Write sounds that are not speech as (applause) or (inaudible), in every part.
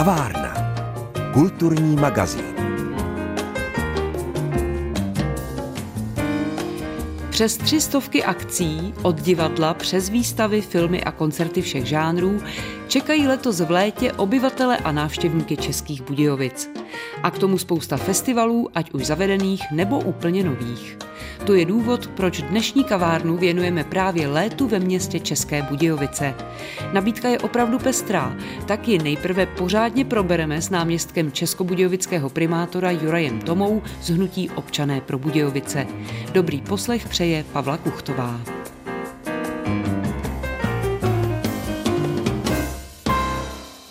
Kavárna. Kulturní magazín. Přes tři stovky akcí, od divadla přes výstavy, filmy a koncerty všech žánrů, čekají letos v létě obyvatele a návštěvníky Českých Budějovic. A k tomu spousta festivalů, ať už zavedených nebo úplně nových. To je důvod, proč dnešní kavárnu věnujeme právě létu ve městě České Budějovice. Nabídka je opravdu pestrá, tak ji nejprve pořádně probereme s náměstkem českobudějovického primátora Jurajem Tomou z hnutí Občané pro Budějovice. Dobrý poslech přeje Pavla Kuchtová.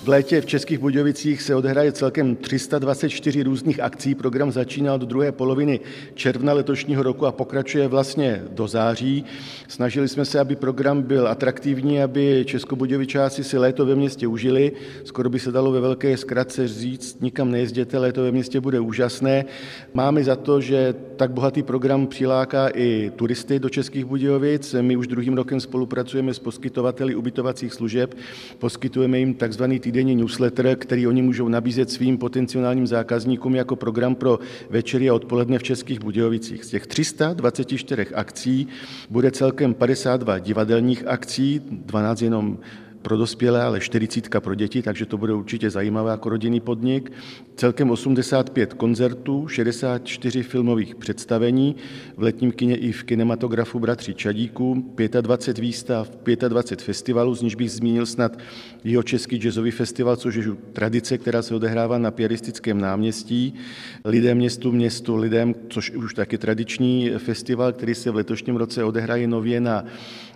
Létě v Českých Budějovicích se odehraje celkem 324 různých akcí. Program začínal do druhé poloviny června letošního roku a pokračuje vlastně do září. Snažili jsme se, aby program byl atraktivní, aby Českobudějovičáci si léto ve městě užili. Skoro by se dalo ve velké zkratce říct, nikam nejezděte, léto ve městě bude úžasné. Máme za to, že tak bohatý program přiláká i turisty do Českých Budějovic. My už druhým rokem spolupracujeme s poskytovateli ubytovacích služeb, poskytujeme jim takzvaný týden týdenní newsletter, který oni můžou nabízet svým potenciálním zákazníkům jako program pro večery a odpoledne v Českých Budějovicích. Z těch 324 akcí bude celkem 52 divadelních akcí, 12 jenom pro dospělé, ale 40 pro děti, takže to bude určitě zajímavé jako rodinný podnik. Celkem 85 koncertů, 64 filmových představení, v letním kině i v kinematografu Bratři Čadíků, 25 výstav, 25 festivalů, z níž bych zmínil snad jeho český jazzový festival, což je tradice, která se odehrává na piaristickém náměstí. Lidem městu městu lidem, což už taky tradiční festival, který se v letošním roce odehraje nově na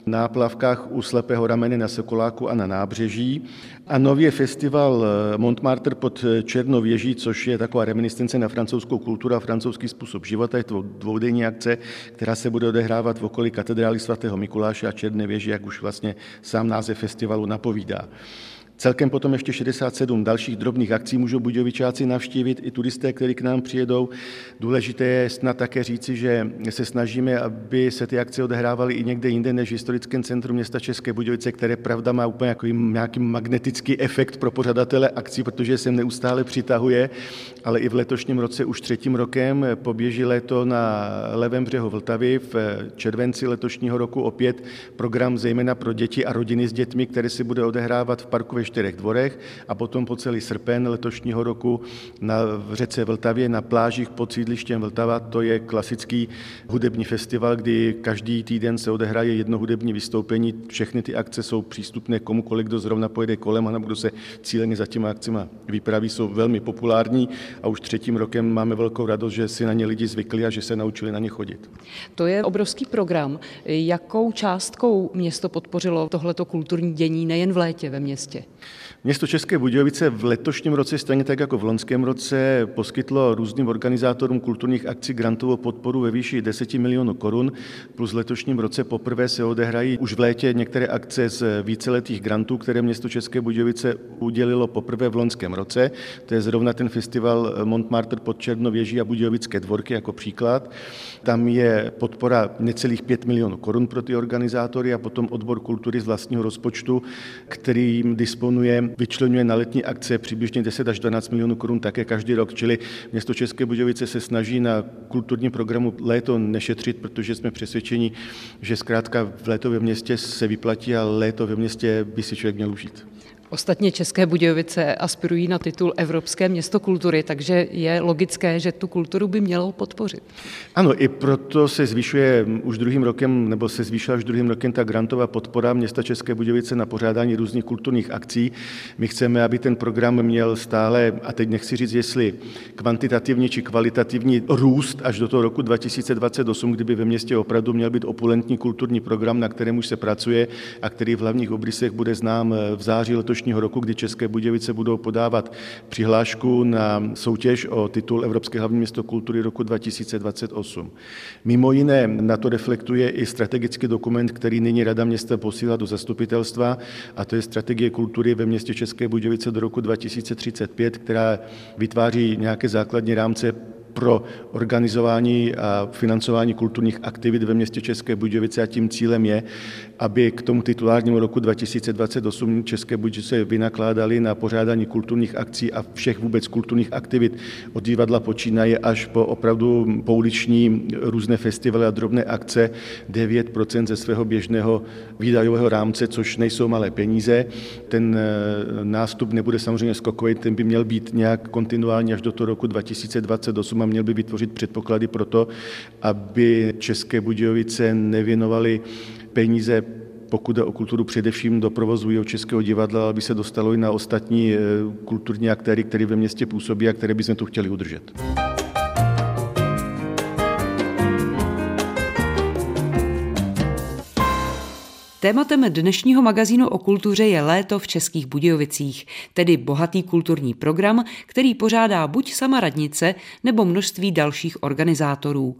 náplavkách u Slepého ramene na Sokoláku a na nábřeží. A nově festival eh, Montmartre pod eh, Černou věží, což je taková reminiscence na francouzskou kulturu a francouzský způsob života. Je to dvoudenní akce, která se bude odehrávat v okolí katedrály svatého Mikuláše a Černé věži, jak už vlastně sám název festivalu napovídá. Celkem potom ještě 67 dalších drobných akcí můžou budějovičáci navštívit i turisté, kteří k nám přijedou. Důležité je snad také říci, že se snažíme, aby se ty akce odehrávaly i někde jinde než v historickém centru města České Budějovice, které pravda má úplně jako nějaký magnetický efekt pro pořadatele akcí, protože se neustále přitahuje, ale i v letošním roce už třetím rokem poběží léto na levém břehu Vltavy v červenci letošního roku opět program zejména pro děti a rodiny s dětmi, které se bude odehrávat v parku ve čtyřech dvorech a potom po celý srpen letošního roku na v řece Vltavě na plážích pod sídlištěm Vltava. To je klasický hudební festival, kdy každý týden se odehraje jedno hudební vystoupení. Všechny ty akce jsou přístupné komukoliv, kdo zrovna pojede kolem a kdo se cíleně za těma akcemi vypraví, jsou velmi populární a už třetím rokem máme velkou radost, že si na ně lidi zvykli a že se naučili na ně chodit. To je obrovský program. Jakou částkou město podpořilo tohleto kulturní dění nejen v létě ve městě? Město České Budějovice v letošním roce, stejně tak jako v loňském roce, poskytlo různým organizátorům kulturních akcí grantovou podporu ve výši 10 milionů korun, plus v letošním roce poprvé se odehrají už v létě některé akce z víceletých grantů, které město České Budějovice udělilo poprvé v loňském roce. To je zrovna ten festival Montmartre pod Černověží a Budějovické dvorky jako příklad. Tam je podpora necelých 5 milionů korun pro ty organizátory a potom odbor kultury z vlastního rozpočtu, kterým disponuje, vyčlenuje na letní akce přibližně 10 až 12 milionů korun také každý rok. Čili město České Budějovice se snaží na kulturním programu léto nešetřit, protože jsme přesvědčeni, že zkrátka v léto ve městě se vyplatí a léto ve městě by si člověk měl užít. Ostatně České Budějovice aspirují na titul Evropské město kultury, takže je logické, že tu kulturu by mělo podpořit. Ano, i proto se zvyšuje už druhým rokem, nebo se zvýšila už druhým rokem ta grantová podpora města České Budějovice na pořádání různých kulturních akcí. My chceme, aby ten program měl stále, a teď nechci říct, jestli kvantitativní či kvalitativní růst až do toho roku 2028, kdyby ve městě opravdu měl být opulentní kulturní program, na kterém už se pracuje a který v hlavních obrysech bude znám v září letošního letošního roku, kdy České Budějovice budou podávat přihlášku na soutěž o titul Evropské hlavní město kultury roku 2028. Mimo jiné na to reflektuje i strategický dokument, který nyní Rada města posílá do zastupitelstva, a to je strategie kultury ve městě České Budějovice do roku 2035, která vytváří nějaké základní rámce pro organizování a financování kulturních aktivit ve městě České Budějovice a tím cílem je, aby k tomu titulárnímu roku 2028 České Budějovice vynakládali na pořádání kulturních akcí a všech vůbec kulturních aktivit. Od divadla počínaje až po opravdu pouliční různé festivaly a drobné akce. 9% ze svého běžného výdajového rámce, což nejsou malé peníze. Ten eh, nástup nebude samozřejmě skokový, ten by měl být nějak kontinuální až do toho roku 2028 a měl by vytvořit předpoklady pro to, aby České Budějovice nevěnovaly peníze pokud jde o kulturu především do provozu Českého divadla, aby se dostalo i na ostatní eh, kulturní aktéry, které ve městě působí a které bychom tu chtěli udržet. Tématem dnešního magazínu o kultuře je léto v Českých Budějovicích, tedy bohatý kulturní program, který pořádá buď sama radnice nebo množství dalších organizátorů.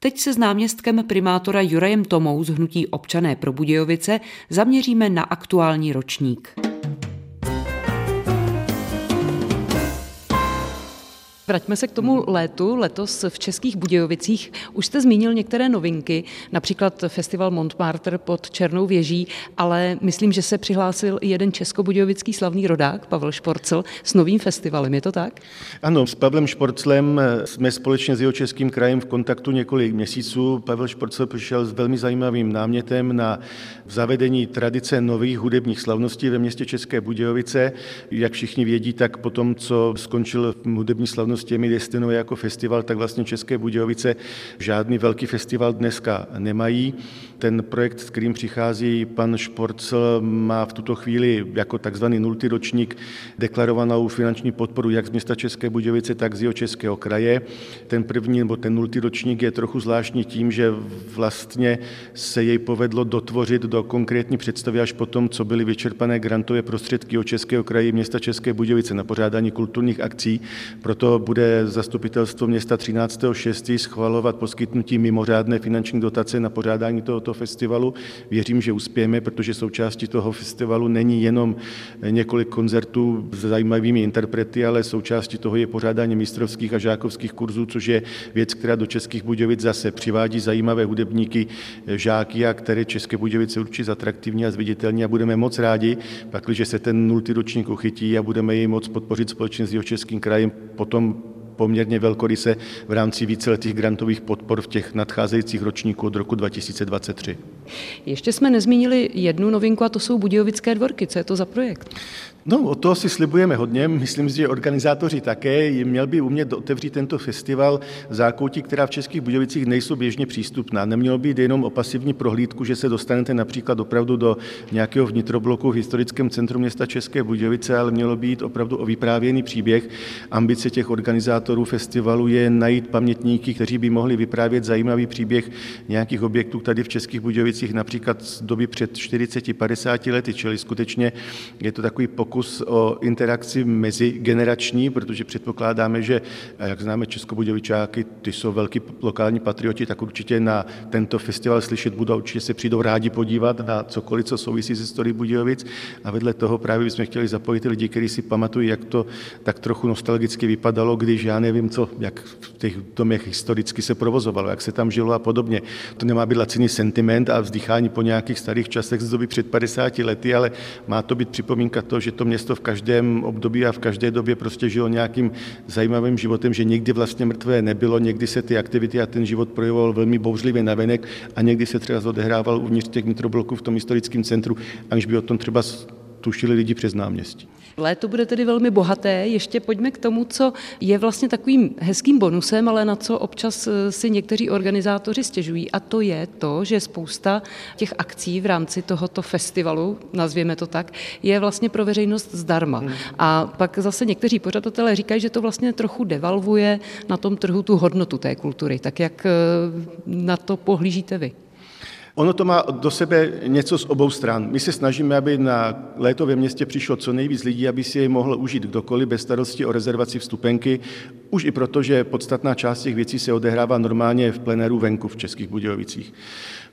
Teď se s náměstkem primátora Jurajem Tomou z Hnutí občané pro Budějovice zaměříme na aktuální ročník. Vraťme se k tomu létu. Letos v Českých Budějovicích už jste zmínil některé novinky, například festival Montmartre pod Černou věží, ale myslím, že se přihlásil i jeden českobudějovický slavný rodák, Pavel Šporcel, s novým festivalem. Je to tak? Ano, s Pavlem Šporclem jsme společně s jeho českým krajem v kontaktu několik měsíců. Pavel Šporcel přišel s velmi zajímavým námětem na zavedení tradice nových hudebních slavností ve městě České Budějovice. Jak všichni vědí, tak po tom, co skončil hudební slavnost těmi destinuje jako festival, tak vlastně České Budějovice žádný velký festival dneska nemají. Ten projekt, s kterým přichází pan Šporcel, má v tuto chvíli jako takzvaný nultý ročník deklarovanou finanční podporu jak z města České Budějovice, tak z jeho českého kraje. Ten první nebo ten nultý ročník je trochu zvláštní tím, že vlastně se jej povedlo dotvořit do konkrétní představy až potom, co byly vyčerpané grantové prostředky o Českého kraje města České Budějovice na pořádání kulturních akcí. Proto bude zastupitelstvo města 13.6. schvalovat poskytnutí mimořádné finanční dotace na pořádání tohoto festivalu. Věřím, že uspějeme, protože součástí toho festivalu není jenom několik koncertů s zajímavými interprety, ale součástí toho je pořádání mistrovských a žákovských kurzů, což je věc, která do Českých Budějovic zase přivádí zajímavé hudebníky, žáky a které České Budějovice určitě zatraktivní a zviditelní a budeme moc rádi, pakliže se ten nultý ročník uchytí a budeme jej moc podpořit společně s jeho českým krajem potom poměrně velkoryse v rámci víceletých grantových podpor v těch nadcházejících ročníků od roku 2023. Ještě jsme nezmínili jednu novinku a to jsou Budějovické dvorky. Co je to za projekt? No, o toho si slibujeme hodně. Myslím si, že organizátoři také. Měl by umět otevřít tento festival zákoutí, která v Českých Budějovicích nejsou běžně přístupná. Nemělo být jenom o pasivní prohlídku, že se dostanete například opravdu do nějakého vnitrobloku v historickém centru města České Budějovice, ale mělo být opravdu o vyprávěný příběh. Ambice těch organizátorů festivalu je najít pamětníky, kteří by mohli vyprávět zajímavý příběh nějakých objektů tady v Českých Budějovicích, například z doby před 40-50 lety, čili skutečně je to takový pokus pokus o interakci mezigenerační, protože předpokládáme, že jak známe Českobudějovičáky, ty jsou velký lokální patrioti, tak určitě na tento festival slyšet budou, určitě se přijdou rádi podívat na cokoliv, co souvisí se historií Budějovic. A vedle toho právě bychom chtěli zapojit lidi, kteří si pamatují, jak to tak trochu nostalgicky vypadalo, když já nevím, co, jak v těch domech historicky se provozovalo, jak se tam žilo a podobně. To nemá být laciný sentiment a vzdychání po nějakých starých časech z doby před 50 lety, ale má to být připomínka toho, že to to město v každém období a v každé době prostě žilo nějakým zajímavým životem, že někdy vlastně mrtvé nebylo, někdy se ty aktivity a ten život projevoval velmi bouřlivě navenek a někdy se třeba odehrával uvnitř těch metrobloků v tom historickém centru, aniž by o tom třeba tušili lidi přes náměstí. Léto bude tedy velmi bohaté. Ještě pojďme k tomu, co je vlastně takovým hezkým bonusem, ale na co občas eh, si někteří organizátoři stěžují. A to je to, že spousta těch akcí v rámci tohoto festivalu, nazvěme to tak, je vlastně pro veřejnost zdarma. Hmm. A pak zase někteří pořadatelé říkají, že to vlastně trochu devalvuje na tom trhu tu hodnotu té kultury. Tak jak eh, na to pohlížíte vy? Ono to má do sebe něco z obou stran. My se snažíme, aby na léto ve městě přišlo co nejvíc lidí, aby si je mohl užít kdokoliv bez starosti o rezervaci vstupenky, už i proto, že podstatná část těch věcí se odehrává normálně v plenéru venku v Českých Budějovicích.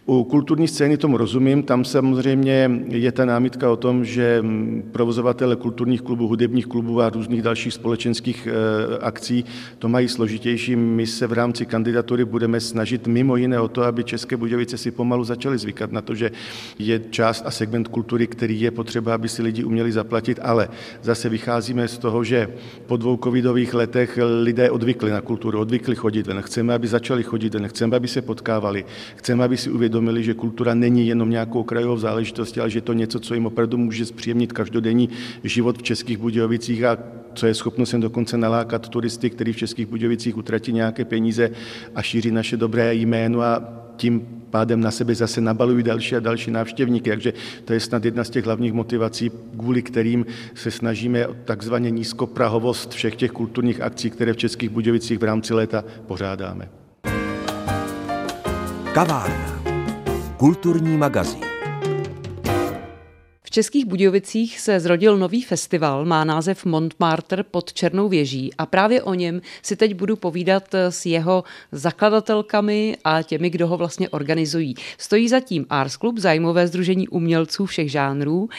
U kulturní scény tomu rozumím, tam samozřejmě je ta námitka o tom, že provozovatele kulturních klubů, hudebních klubů a různých dalších společenských eh, akcí to mají složitější. My se v rámci kandidatury budeme snažit mimo jiné o to, aby České Budějovice si pomalu začaly zvykat na to, že je část a segment kultury, který je potřeba, aby si lidi uměli zaplatit, ale zase vycházíme z toho, že po dvou covidových letech lidé odvykli na kulturu, odvykli chodit ven. Chceme, aby začali chodit ven, chceme, aby se potkávali, chceme, aby si uvědomili, že kultura není jenom nějakou krajovou záležitostí, ale že to něco, co jim opravdu může zpříjemnit každodenní život v Českých Budějovicích a co je schopno sem dokonce nalákat turisty, kteří v Českých Budějovicích utratí nějaké peníze a šíří naše dobré jméno a tím pádem na sebe zase nabalují další a další návštěvníky. Takže to je snad jedna z těch hlavních motivací, kvůli kterým se snažíme takzvaně nízkoprahovost všech těch kulturních akcí, které v Českých Budějovicích v rámci léta pořádáme. Kavárna. Kulturní magazín. V Českých Budějovicích se zrodil nový festival, má název Montmartre pod Černou věží a právě o něm si teď budu povídat s jeho zakladatelkami a těmi, kdo ho vlastně organizují. Stojí zatím Ars Club, zájmové združení umělců všech žánrů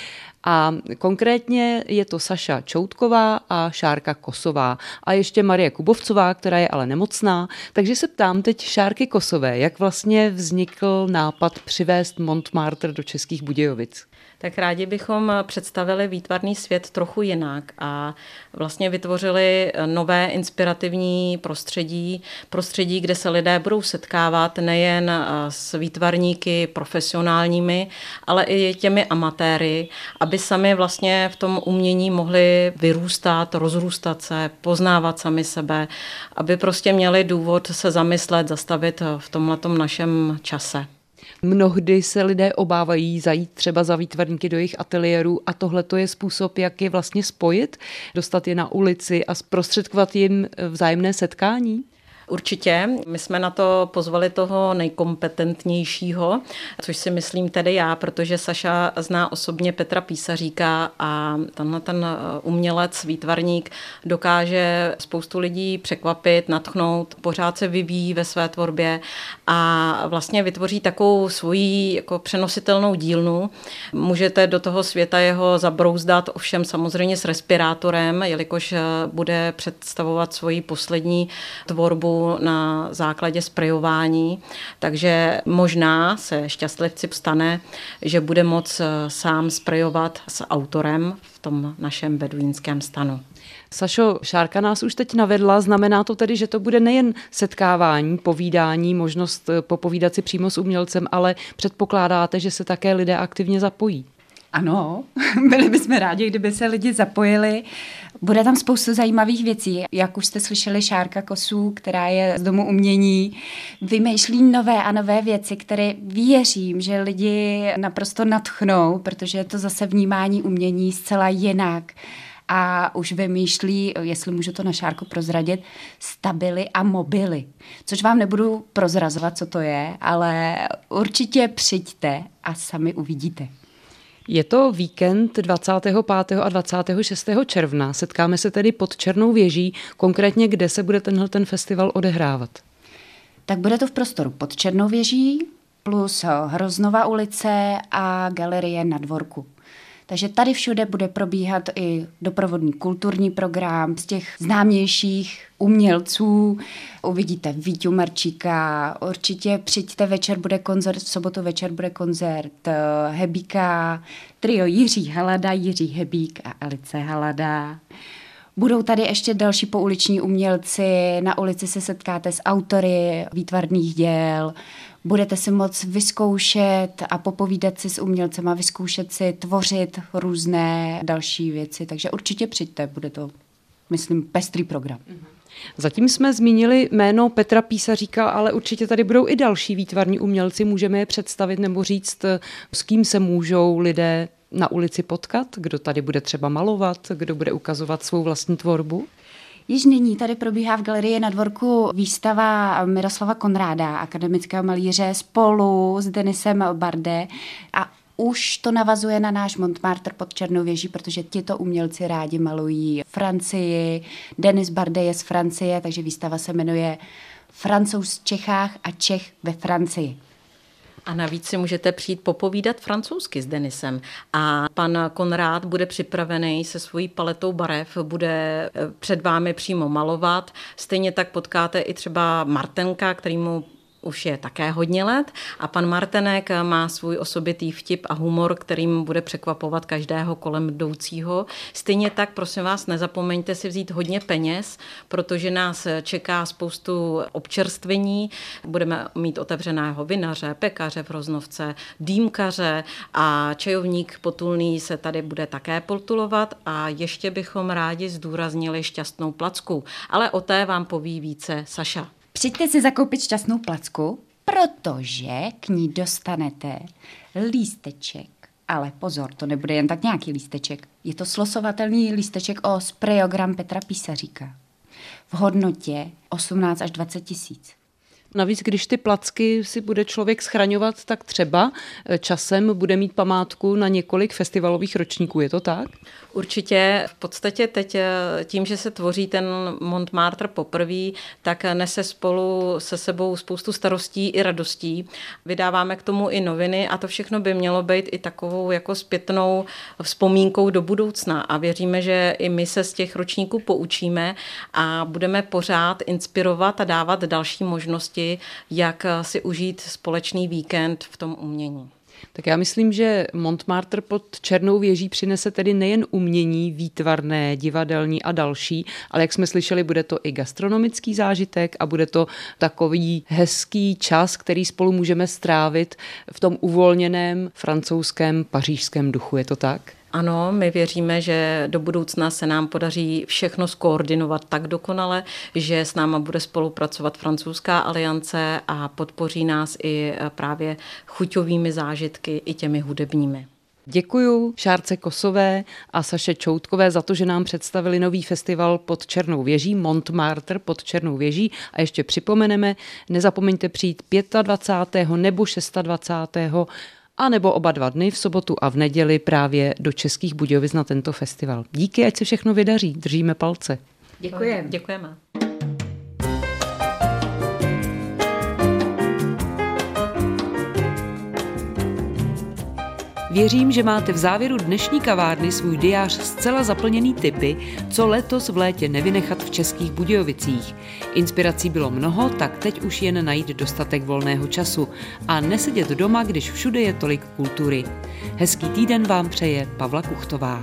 a konkrétně je to Saša Čoutková a Šárka Kosová a ještě Marie Kubovcová, která je ale nemocná. Takže se ptám teď Šárky Kosové, jak vlastně vznikl nápad přivést Montmartre do Českých Budějovic tak rádi bychom představili výtvarný svět trochu jinak a vlastně vytvořili nové inspirativní prostředí, prostředí, kde se lidé budou setkávat nejen s výtvarníky profesionálními, ale i těmi amatéry, aby sami vlastně v tom umění mohli vyrůstat, rozrůstat se, poznávat sami sebe, aby prostě měli důvod se zamyslet, zastavit v tomhletom našem čase. Mnohdy se lidé obávají zajít třeba za výtvarníky do jejich ateliérů a tohle to je způsob, jak je vlastně spojit, dostat je na ulici a zprostředkovat jim vzájemné setkání? Určitě. My jsme na to pozvali toho nejkompetentnějšího, což si myslím tedy já, protože Saša zná osobně Petra Písaříka a tenhle ten umělec, výtvarník dokáže spoustu lidí překvapit, natchnout, pořád se vyvíjí ve své tvorbě a vlastně vytvoří takovou svoji jako přenositelnou dílnu. Můžete do toho světa jeho zabrouzdat, ovšem samozřejmě s respirátorem, jelikož bude představovat svoji poslední tvorbu na základě sprejování, takže možná se šťastlivci stane, že bude moc eh, sám sprejovat s autorem v tom našem beduínském stanu. Sašo, Šárka nás už teď navedla, znamená to tedy, že to bude nejen setkávání, povídání, možnost eh, popovídat si přímo s umělcem, ale předpokládáte, že se také lidé aktivně zapojí. Ano, (laughs) byli bychom rádi, kdyby se lidi zapojili. Bude tam spoustu zajímavých věcí. Jak už jste slyšeli, Šárka Kosů, která je z Domu umění, vymýšlí nové a nové věci, které věřím, že lidi naprosto natchnou, protože je to zase vnímání umění zcela jinak a už vymýšlí, jestli můžu to na šárku prozradit, stabily a mobily. Což vám nebudu prozrazovat, co to je, ale určitě přijďte a sami uvidíte. Je to víkend 25. a 26. června. Setkáme se tedy pod Černou věží, konkrétně kde se bude tenhle ten festival odehrávat. Tak bude to v prostoru pod Černou věží plus Hroznova ulice a galerie na dvorku. Takže tady všude bude probíhat i doprovodný kulturní program z těch známějších umělců. Uvidíte Vítu Marčíka, určitě přijďte, večer bude koncert, v sobotu večer bude koncert eh, Hebíka, trio Jiří Halada, Jiří Hebík a Alice Halada. Budou tady ještě další pouliční umělci, na ulici se setkáte s autory výtvarných děl, budete si moc vyzkoušet a popovídat si s umělcem a vyzkoušet si tvořit různé další věci. Takže určitě přijďte, bude to, myslím, pestrý program. Zatím jsme zmínili jméno Petra Písaříka, ale určitě tady budou i další výtvarní umělci. Můžeme je představit nebo říct, s kým se můžou lidé na ulici potkat, kdo tady bude třeba malovat, kdo bude ukazovat svou vlastní tvorbu? Již nyní tady probíhá v galerii na dvorku výstava Miroslava Konráda, akademického malíře, spolu s Denisem Barde a už to navazuje na náš Montmartre pod Černou věží, protože tito umělci rádi malují Francii. Denis Barde je z Francie, takže výstava se jmenuje Francouz v Čechách a Čech ve Francii. A navíc si můžete přijít popovídat francouzsky s Denisem. A pan Konrád bude připravený se svojí paletou barev, bude eh, před vámi přímo malovat. Stejně tak potkáte i třeba Martenka, který mu už je také hodně let a pan Martenek má svůj osobitý vtip a humor, kterým bude překvapovat každého kolem jdoucího. Stejně tak, prosím vás, nezapomeňte si vzít hodně peněz, protože nás čeká spoustu občerstvení. Budeme mít otevřeného vinaře, pekaře v Roznovce, dýmkaře a čajovník potulný se tady bude také potulovat a ještě bychom rádi zdůraznili šťastnou placku. Ale o té vám poví více Saša. Přijďte si zakoupit šťastnou placku, protože k ní dostanete lísteček. Ale pozor, to nebude jen tak nějaký lísteček. Je to slosovatelný lísteček o sprejogram Petra Písaříka. V hodnotě 18 až 20 tisíc. Navíc, když ty placky si bude člověk schraňovat, tak třeba eh, časem bude mít památku na několik festivalových ročníků. Je to tak? Určitě. V podstatě teď eh, tím, že se tvoří ten Montmartre poprvé, tak nese spolu se sebou spoustu starostí i radostí. Vydáváme k tomu i noviny a to všechno by mělo být i takovou jako zpětnou vzpomínkou do budoucna. A věříme, že i my se z těch ročníků poučíme a budeme pořád inspirovat a dávat další možnosti, jak si užít společný víkend v tom umění. Tak já myslím, že Montmartre pod Černou věží přinese tedy nejen umění, výtvarné, divadelní a další, ale jak jsme slyšeli, bude to i gastronomický zážitek a bude to takový hezký čas, který spolu můžeme strávit v tom uvolněném francouzském pařížském duchu. Je to tak? Ano, my věříme, že do budoucna se nám podaří všechno skoordinovat tak dokonale, že s náma bude spolupracovat francouzská aliance a podpoří nás i právě chuťovými zážitky, i těmi hudebními. Děkuji Šárce Kosové a Saše Čoutkové za to, že nám představili nový festival pod Černou věží, Montmartre pod Černou věží. A ještě připomeneme, nezapomeňte přijít 25. nebo 26 a nebo oba dva dny v sobotu a v neděli právě do Českých Budějovic na tento festival. Díky, ať se všechno vydaří. Držíme palce. Děkujeme. Děkujeme. Věřím, že máte v závěru dnešní kavárny svůj diář zcela zaplněný typy, co letos v létě nevynechat v Českých Budějovicích. Inspirací bylo mnoho, tak teď už jen najít dostatek volného času a nesedět doma, když všude je tolik kultury. Hezký týden vám přeje Pavla Kuchtová.